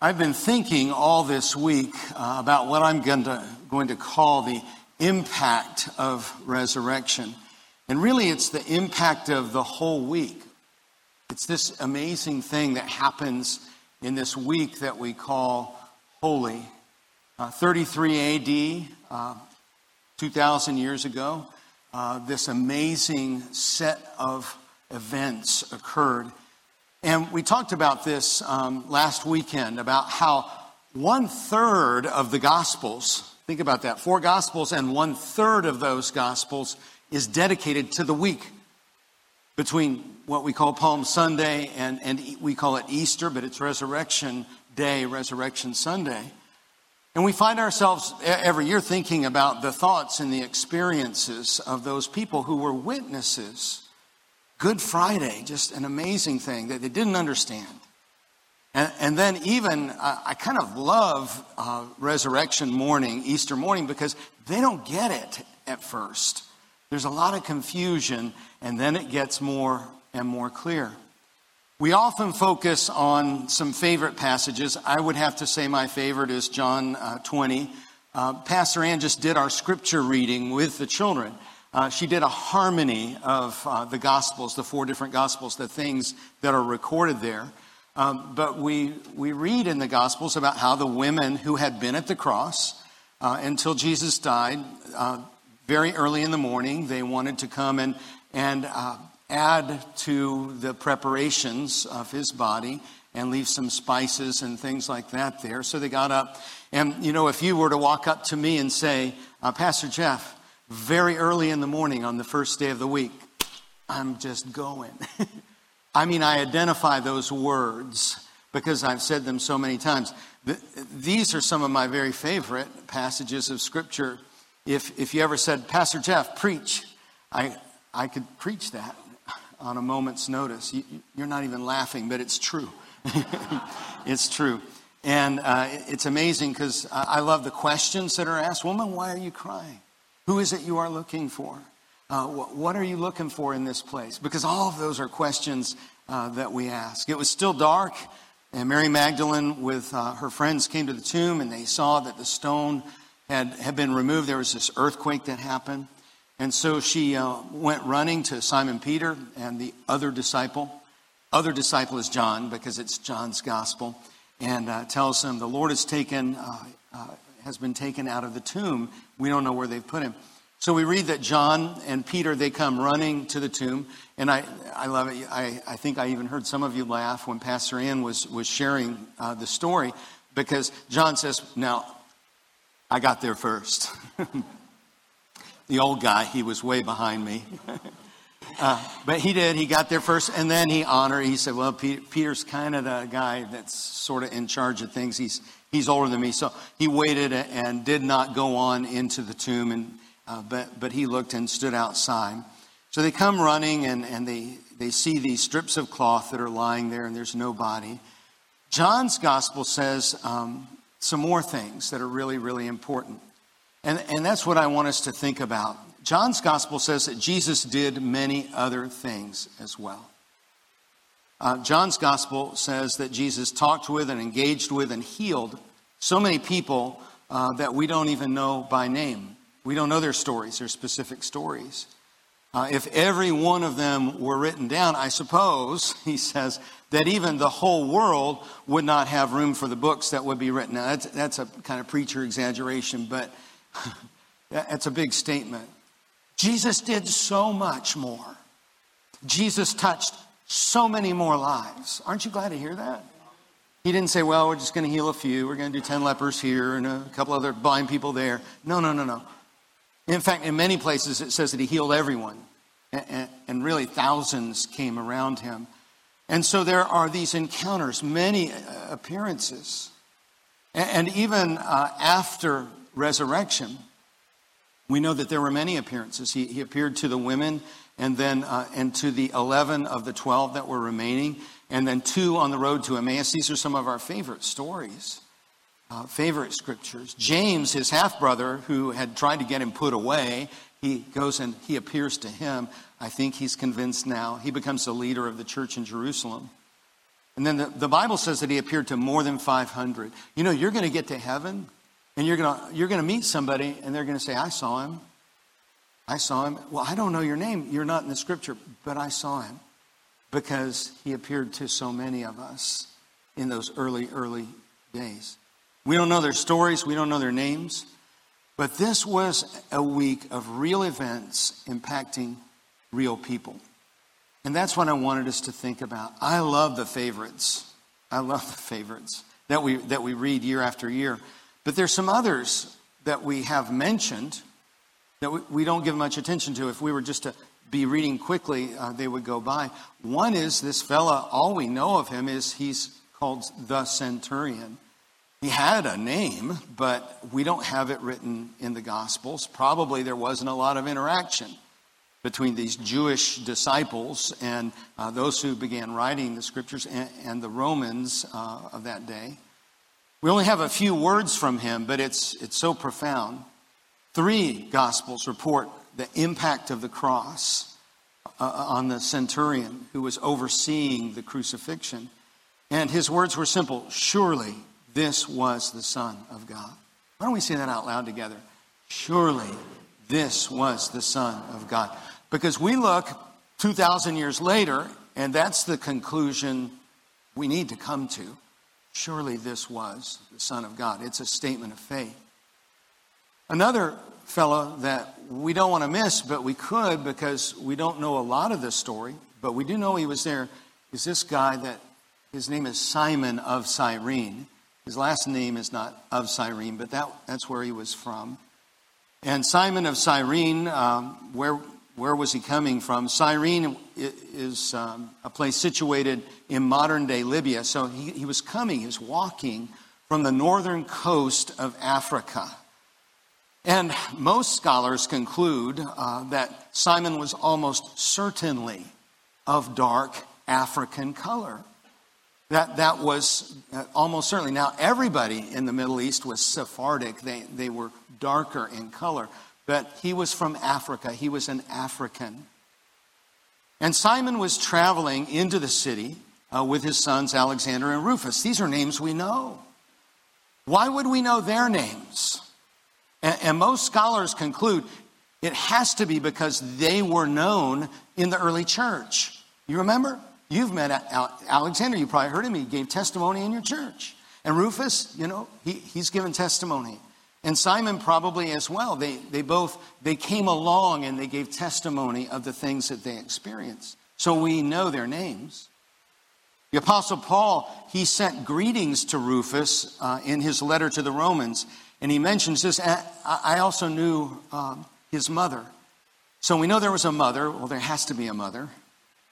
I've been thinking all this week uh, about what I'm going to, going to call the impact of resurrection. And really, it's the impact of the whole week. It's this amazing thing that happens in this week that we call holy. Uh, 33 AD, uh, 2,000 years ago, uh, this amazing set of events occurred. And we talked about this um, last weekend about how one third of the Gospels, think about that, four Gospels, and one third of those Gospels is dedicated to the week between what we call Palm Sunday and, and we call it Easter, but it's Resurrection Day, Resurrection Sunday. And we find ourselves every year thinking about the thoughts and the experiences of those people who were witnesses Good Friday, just an amazing thing that they didn't understand. And, and then, even, uh, I kind of love uh, resurrection morning, Easter morning, because they don't get it at first. There's a lot of confusion, and then it gets more and more clear. We often focus on some favorite passages. I would have to say my favorite is John uh, 20. Uh, Pastor Ann just did our scripture reading with the children. Uh, she did a harmony of uh, the Gospels, the four different Gospels, the things that are recorded there. Um, but we, we read in the Gospels about how the women who had been at the cross uh, until Jesus died, uh, very early in the morning, they wanted to come and, and uh, add to the preparations of his body and leave some spices and things like that there. So they got up. And, you know, if you were to walk up to me and say, Pastor Jeff, very early in the morning on the first day of the week. I'm just going. I mean, I identify those words because I've said them so many times. These are some of my very favorite passages of Scripture. If, if you ever said, Pastor Jeff, preach, I, I could preach that on a moment's notice. You, are not even laughing, but it's true. it's true. And uh, it's amazing because I love the questions that are asked. Woman, why are you crying? Who is it you are looking for? Uh, what are you looking for in this place? Because all of those are questions uh, that we ask. It was still dark, and Mary Magdalene with uh, her friends came to the tomb, and they saw that the stone had, had been removed. There was this earthquake that happened. And so she uh, went running to Simon Peter and the other disciple. Other disciple is John, because it's John's gospel, and uh, tells him, The Lord has taken uh, has been taken out of the tomb. We don't know where they've put him. So we read that John and Peter, they come running to the tomb. And I, I love it. I, I think I even heard some of you laugh when Pastor Ann was, was sharing uh, the story because John says, Now, I got there first. the old guy, he was way behind me. uh, but he did. He got there first, and then he honored. He said, "Well, Peter's kind of the guy that's sort of in charge of things. He's he's older than me. So he waited and did not go on into the tomb, and, uh, but, but he looked and stood outside. So they come running and, and they, they see these strips of cloth that are lying there, and there's no body. John's gospel says um, some more things that are really, really important. And, and that's what I want us to think about. John's gospel says that Jesus did many other things as well. Uh, John's gospel says that Jesus talked with and engaged with and healed so many people uh, that we don't even know by name. We don't know their stories, their specific stories. Uh, if every one of them were written down, I suppose, he says, that even the whole world would not have room for the books that would be written. Now, that's, that's a kind of preacher exaggeration, but that's a big statement. Jesus did so much more. Jesus touched so many more lives. Aren't you glad to hear that? He didn't say, well, we're just going to heal a few. We're going to do 10 lepers here and a couple other blind people there. No, no, no, no. In fact, in many places it says that he healed everyone. And really, thousands came around him. And so there are these encounters, many uh, appearances. And even uh, after resurrection, we know that there were many appearances. He, he appeared to the women and then uh, and to the 11 of the 12 that were remaining, and then two on the road to Emmaus. These are some of our favorite stories, uh, favorite scriptures. James, his half brother, who had tried to get him put away, he goes and he appears to him. I think he's convinced now. He becomes the leader of the church in Jerusalem. And then the, the Bible says that he appeared to more than 500. You know, you're going to get to heaven and you're going to, you're going to meet somebody and they're going to say, I saw him. I saw him. Well, I don't know your name. You're not in the scripture, but I saw him because he appeared to so many of us in those early, early days. We don't know their stories, we don't know their names, but this was a week of real events impacting real people. And that's what I wanted us to think about. I love the favorites. I love the favorites that we, that we read year after year. But there's some others that we have mentioned that we, don't give much attention to. If we were just to be reading quickly, uh, they would go by. One is this fella, all we know of him is he's called the centurion. He had a name, but we don't have it written in the Gospels. Probably there wasn't a lot of interaction between these Jewish disciples and uh, those who began writing the scriptures and, and the Romans uh, of that day. We only have a few words from him, but it's, it's so profound. Three Gospels report the impact of the cross uh, uh, on the centurion who was overseeing the crucifixion. And his words were simple Surely this was the Son of God. Why don't we say that out loud together? Surely this was the Son of God. Because we look 2,000 years later, and that's the conclusion we need to come to. Surely this was the Son of God. It's a statement of faith. Another fellow that we don't want to miss, but we could because we don't know a lot of this story, but we do know he was there, is this guy that his name is Simon of Cyrene. His last name is not of Cyrene, but that, that's where he was from. And Simon of Cyrene, um, where, where was he coming from? Cyrene is um, a place situated in modern day Libya. So he, he was coming, he was walking from the northern coast of Africa. And most scholars conclude uh, that Simon was almost certainly of dark African color. That, that was uh, almost certainly. Now, everybody in the Middle East was Sephardic, they, they were darker in color. But he was from Africa, he was an African. And Simon was traveling into the city uh, with his sons Alexander and Rufus. These are names we know. Why would we know their names? And, and most scholars conclude it has to be because they were known in the early church. You remember? You've met Alexander, you probably heard him. He gave testimony in your church. And Rufus, you know, he, he's given testimony. And Simon probably as well. They, they both they came along and they gave testimony of the things that they experienced. So we know their names. The Apostle Paul, he sent greetings to Rufus uh, in his letter to the Romans. And he mentions this. I also knew um, his mother. So we know there was a mother. Well, there has to be a mother.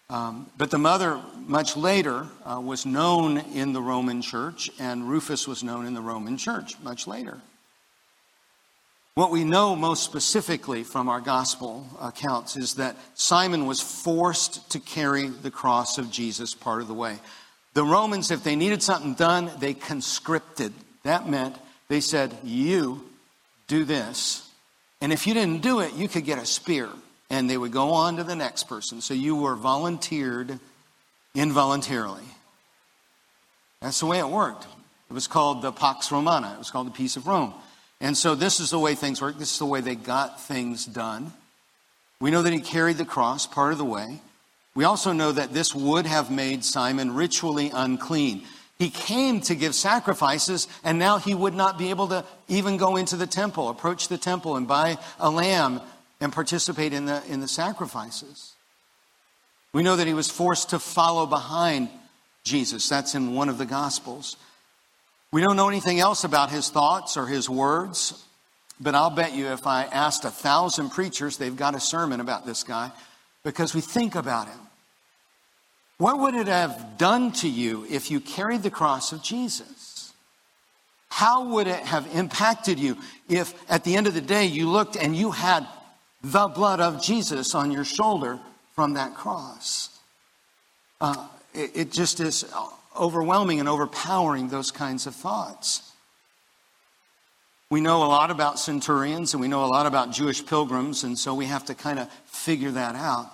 Um, but the mother, much later, uh, was known in the Roman church, and Rufus was known in the Roman church much later. What we know most specifically from our gospel accounts is that Simon was forced to carry the cross of Jesus part of the way. The Romans, if they needed something done, they conscripted. That meant they said, You do this. And if you didn't do it, you could get a spear and they would go on to the next person. So you were volunteered involuntarily. That's the way it worked. It was called the Pax Romana, it was called the Peace of Rome. And so this is the way things work. This is the way they got things done. We know that he carried the cross part of the way. We also know that this would have made Simon ritually unclean. He came to give sacrifices, and now he would not be able to even go into the temple, approach the temple, and buy a lamb and participate in the, in the sacrifices. We know that he was forced to follow behind Jesus. That's in one of the Gospels. We don't know anything else about his thoughts or his words, but I'll bet you if I asked a thousand preachers, they've got a sermon about this guy because we think about him. What would it have done to you if you carried the cross of Jesus? How would it have impacted you if at the end of the day you looked and you had the blood of Jesus on your shoulder from that cross. Uh, it, it just is overwhelming and overpowering those kinds of thoughts. We know a lot about centurions and we know a lot about Jewish pilgrims, and so we have to kind of figure that out.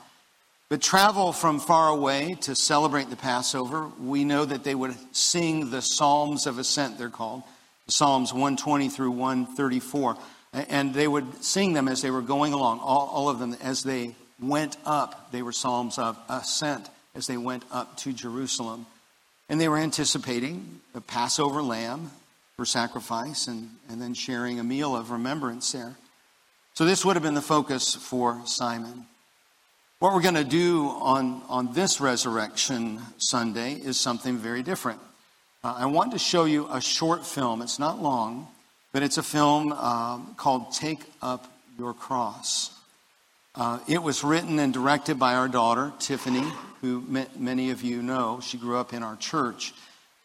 But travel from far away to celebrate the Passover. We know that they would sing the Psalms of Ascent, they're called, Psalms 120 through 134. And they would sing them as they were going along, all, all of them as they went up. They were Psalms of Ascent as they went up to Jerusalem. And they were anticipating the Passover lamb for sacrifice and, and then sharing a meal of remembrance there. So this would have been the focus for Simon. What we're going to do on, on this Resurrection Sunday is something very different. Uh, I want to show you a short film. It's not long, but it's a film uh, called Take Up Your Cross. Uh, it was written and directed by our daughter, Tiffany, who many of you know. She grew up in our church.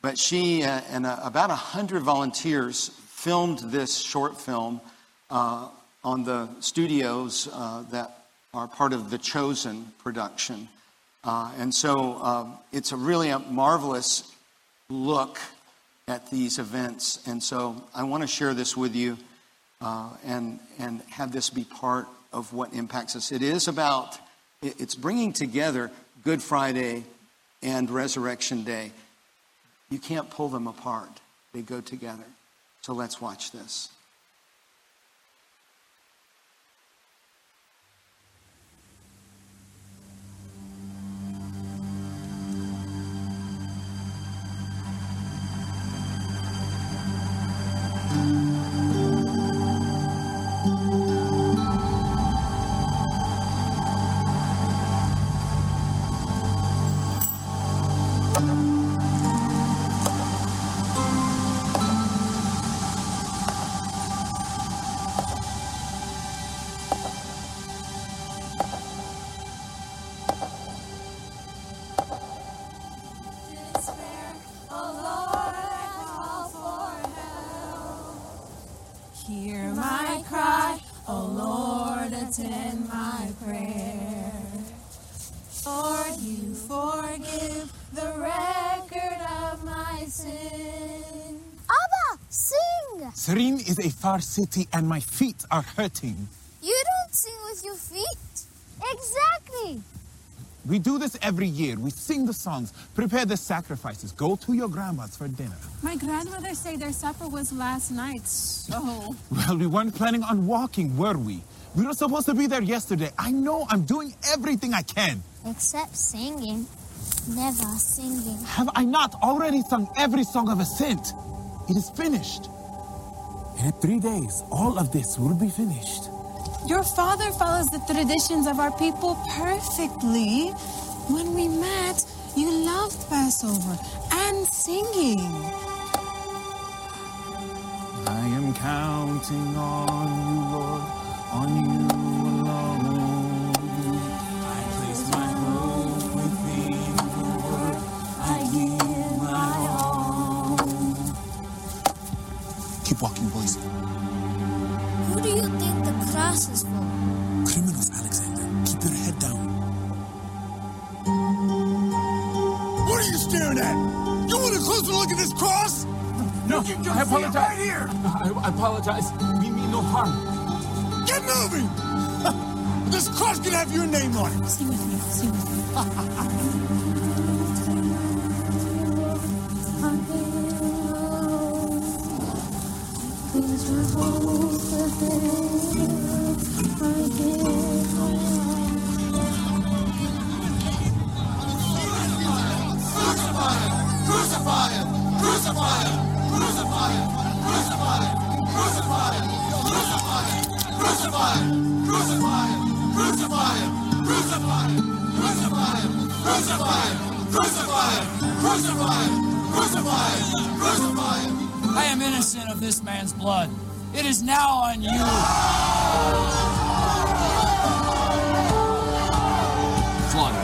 But she uh, and uh, about 100 volunteers filmed this short film uh, on the studios that are part of the Chosen production. Uh, and so uh, it's a really a marvelous look at these events. And so I want to share this with you uh, and, and have this be part of what impacts us. It is about, it's bringing together Good Friday and Resurrection Day. You can't pull them apart, they go together. So let's watch this. A far city and my feet are hurting. You don't sing with your feet. Exactly. We do this every year. We sing the songs, prepare the sacrifices, go to your grandma's for dinner. My grandmother said their supper was last night, so... Well, we weren't planning on walking, were we? We were supposed to be there yesterday. I know I'm doing everything I can. Except singing. Never singing. Have I not already sung every song of ascent? It is finished. In three days, all of this will be finished. Your father follows the traditions of our people perfectly. When we met, you loved Passover and singing. I am counting on you, Lord, on you alone. I place my hope within the word. I give my all. Keep walking, apologize. Right here. I, I apologize. We mean no harm. Get moving! this cross can have your name on it. Sing with me. Sing with me. I am innocent of this man's blood. It is now on you. Flog.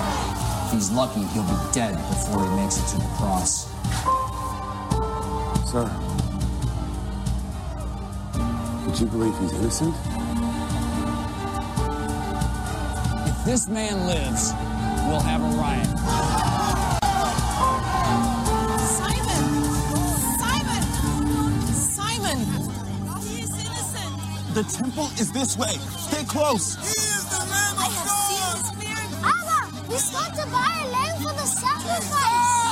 If he's lucky, he'll be dead before he makes it to the cross. Sir, but you believe he's innocent? If this man lives, we'll have a riot. Simon! Simon! Simon! He is innocent! The temple is this way. Stay close. He is the Lamb of God! Abba, we got to buy a lamb for the sacrifice.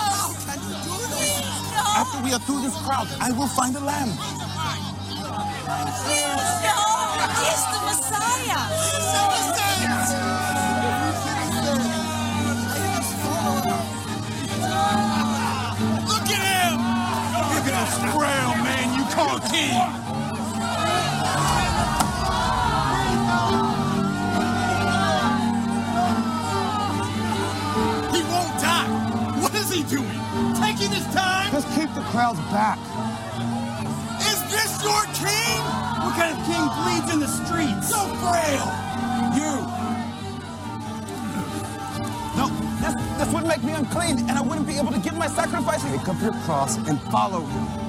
No! Can you do this? No! After we are through this crowd, I will find a lamb. He's the Messiah. Look at him! Man you call! He won't die! What is he doing? Taking his time? Just keep the crowds back. What kind of king bleeds in the streets? So frail! You! No, that's, that's what make me unclean, and I wouldn't be able to give my sacrifice. Pick up your cross and follow him.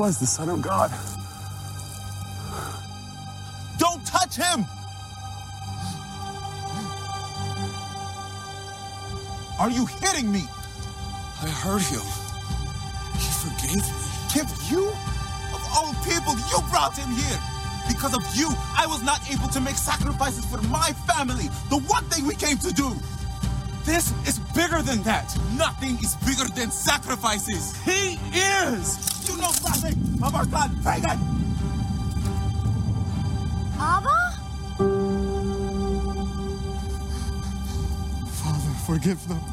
Was the Son of God. Don't touch him! Are you hitting me? I hurt him. He forgave me. Give you? Of all people, you brought him here. Because of you, I was not able to make sacrifices for my family. The one thing we came to do. This is bigger than that. Nothing is bigger than sacrifices. He is. You know nothing of our God, pagan. Abba? Father, forgive them.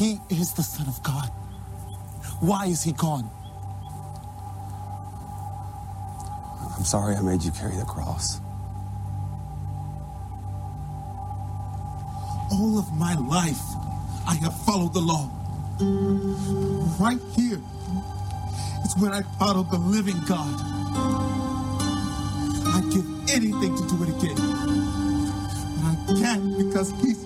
He is the Son of God, why is he gone? I'm sorry I made you carry the cross. All of my life, I have followed the law. Right here is where I followed the living God. I'd give anything to do it again. But I can't because he's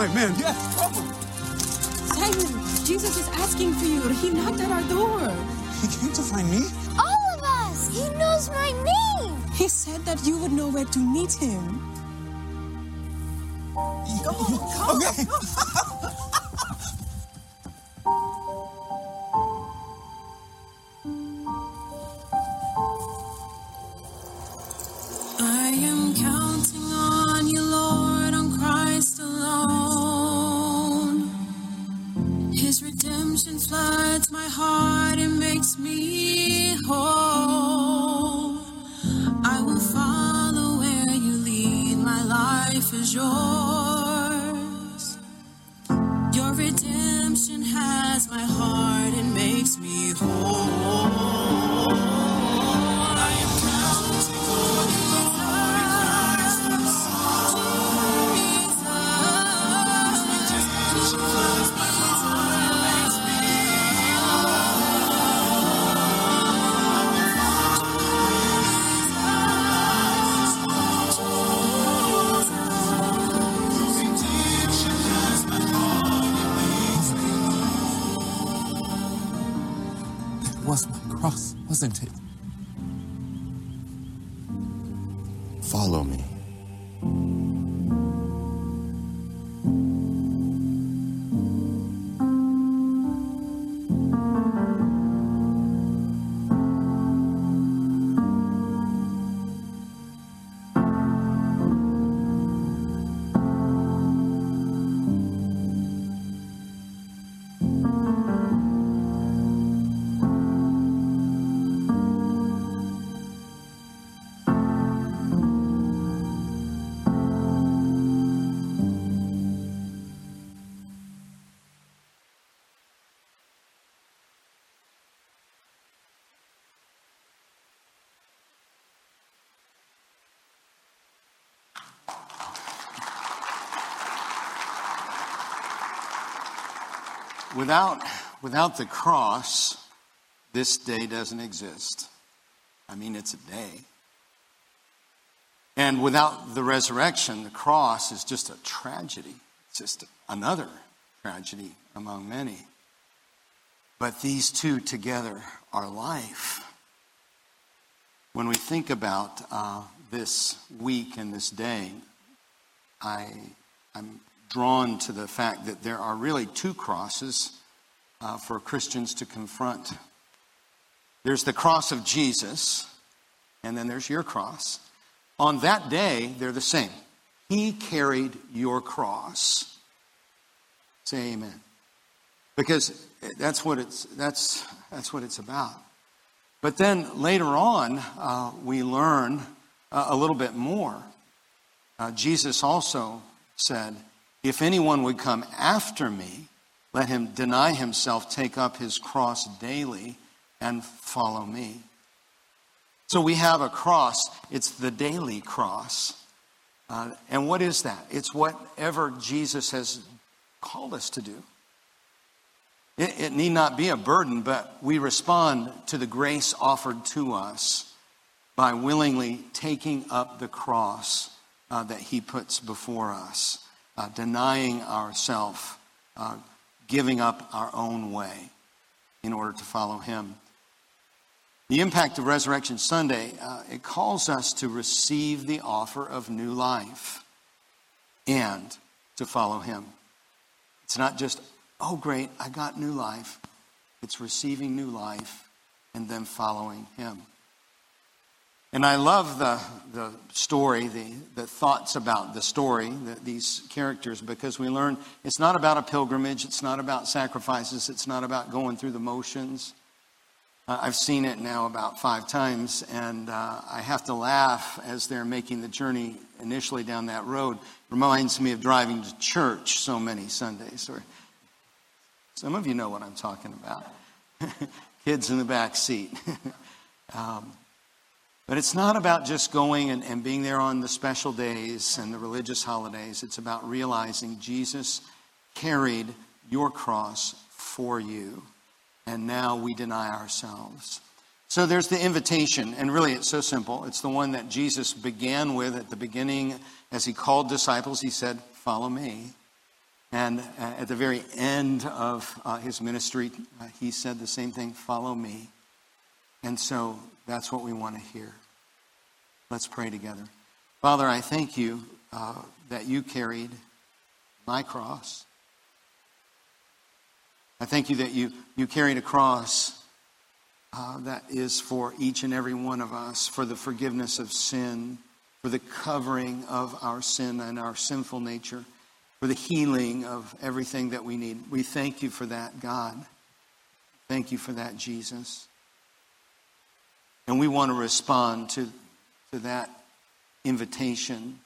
I must tell my men. Yes, trouble. Simon, Jesus is asking for you. He knocked at our door. He came to find me. All of us. He knows my name. He said that you would know where to meet him. Okay. I am counting wasn't it? Follow me. Without, without the cross, this day doesn't exist. I mean, it's a day. And without the resurrection, the cross is just a tragedy. It's just another tragedy among many. But these two together are life. When we think about uh, this week and this day, I, I'm drawn to the fact that there are really two crosses uh, for Christians to confront. There's the cross of Jesus, and then there's your cross. On that day, they're the same. He carried your cross. Say amen. Because that's what it's, that's, that's what it's about. But then later on, uh, we learn uh, a little bit more. Uh, Jesus also said, If anyone would come after me, let him deny himself, take up his cross daily, and follow me. So we have a cross, it's the daily cross. Uh, and what is that? It's whatever Jesus has called us to do. It, it need not be a burden, but we respond to the grace offered to us by willingly taking up the cross uh, that He puts before us, uh, denying ourselves, uh, giving up our own way in order to follow Him. The impact of Resurrection Sunday, uh, it calls us to receive the offer of new life and to follow Him. It's not just, oh, great, I got new life. It's receiving new life and then following Him. And I love the, the story, the, the thoughts about the story, the, these characters, because we learn it's not about a pilgrimage, it's not about sacrifices, it's not about going through the motions. Uh, I've seen it now about five times, and uh, I have to laugh as they're making the journey initially down that road. Reminds me of driving to church so many Sundays. Or some of you know what I'm talking about. Kids in the back seat. um, but it's not about just going and, and being there on the special days and the religious holidays. It's about realizing Jesus carried your cross for you, and now we deny ourselves. So there's the invitation, and really it's so simple. It's the one that Jesus began with at the beginning as he called disciples. He said, Follow me. And uh, at the very end of uh, his ministry, uh, he said the same thing Follow me. And so that's what we want to hear. Let's pray together. Father, I thank you uh, that you carried my cross. I thank you that you, you carried a cross uh, that is for each and every one of us, for the forgiveness of sin, for the covering of our sin and our sinful nature, for the healing of everything that we need. We thank you for that, God. Thank you for that, Jesus. And we want to respond to, to that invitation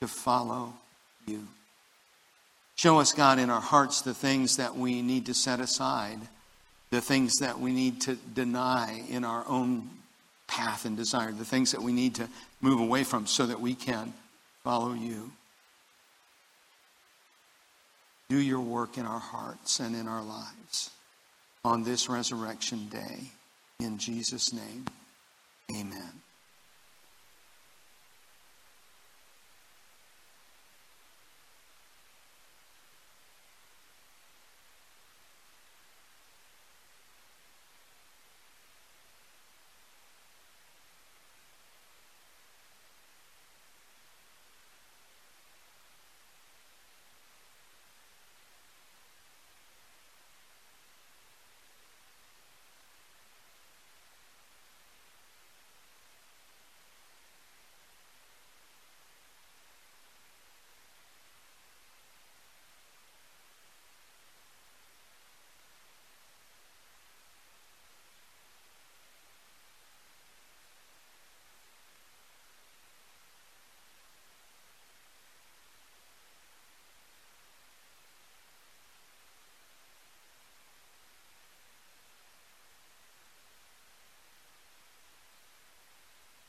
to follow you. Show us, God, in our hearts the things that we need to set aside, the things that we need to deny in our own path and desire, the things that we need to move away from so that we can follow you. Do your work in our hearts and in our lives on this resurrection day. In Jesus' name, amen.